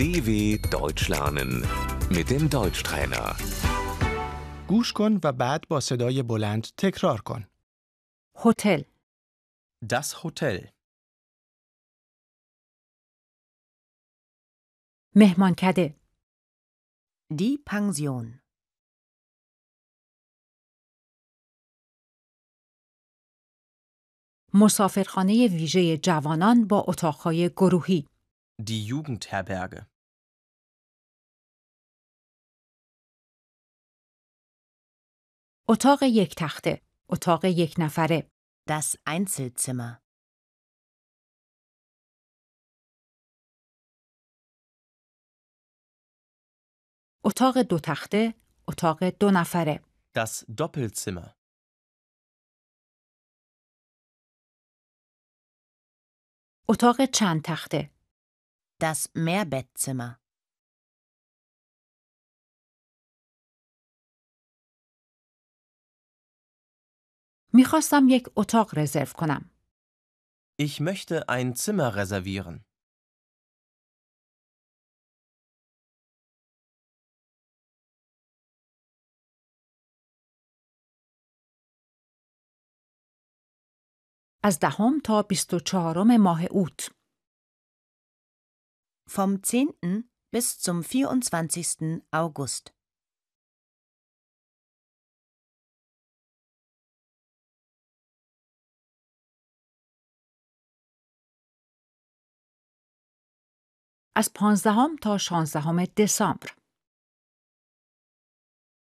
DW Deutsch lernen mit dem Deutschtrainer. گوش کن و بعد با صدای بلند تکرار کن. هتل Das Hotel. مهمانکده Die Pension. مسافرخانه ویژه جوانان با اتاقهای گروهی Die Jugendherberge. اتاق یک تخته اتاق یک نفره Das Einzelzimmer. اتاق دو تخته اتاق دو نفره Das Doppelzimmer. اتاق چند تخته Das Mehrbettzimmer. میخواستم یک اتاق رزرو کنم Ich möchte ein Zimmer reservieren. از دهم تا 24 ماه اوت Vom 10. bis zum 24. August. از 15 تا 16 دسامبر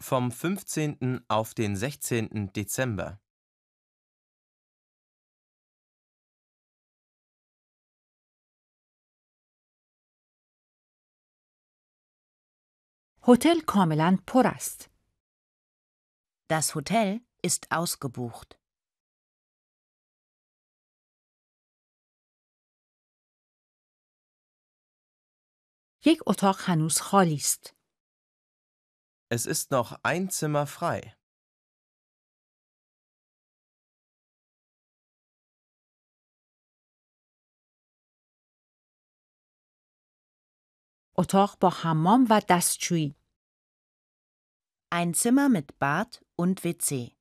Vom 15. auf den 16. Dezember. هتل کاملا پر است Das Hotel ist ausgebucht. یک اتاق هنوز خالی است Es ist noch ein Zimmer frei. اتاق با حمام و دستشویی Ein Zimmer mit Bad und WC.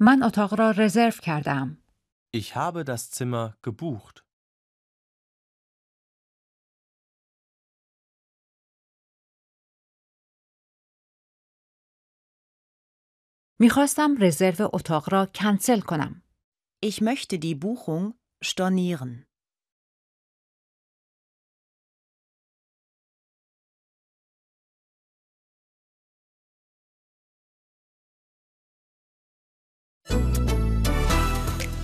من اتاق را رزرو کردم Ich habe das Zimmer gebucht. میخواستم رزرو اتاق را کنسل کنم Ich möchte die Buchung stornieren.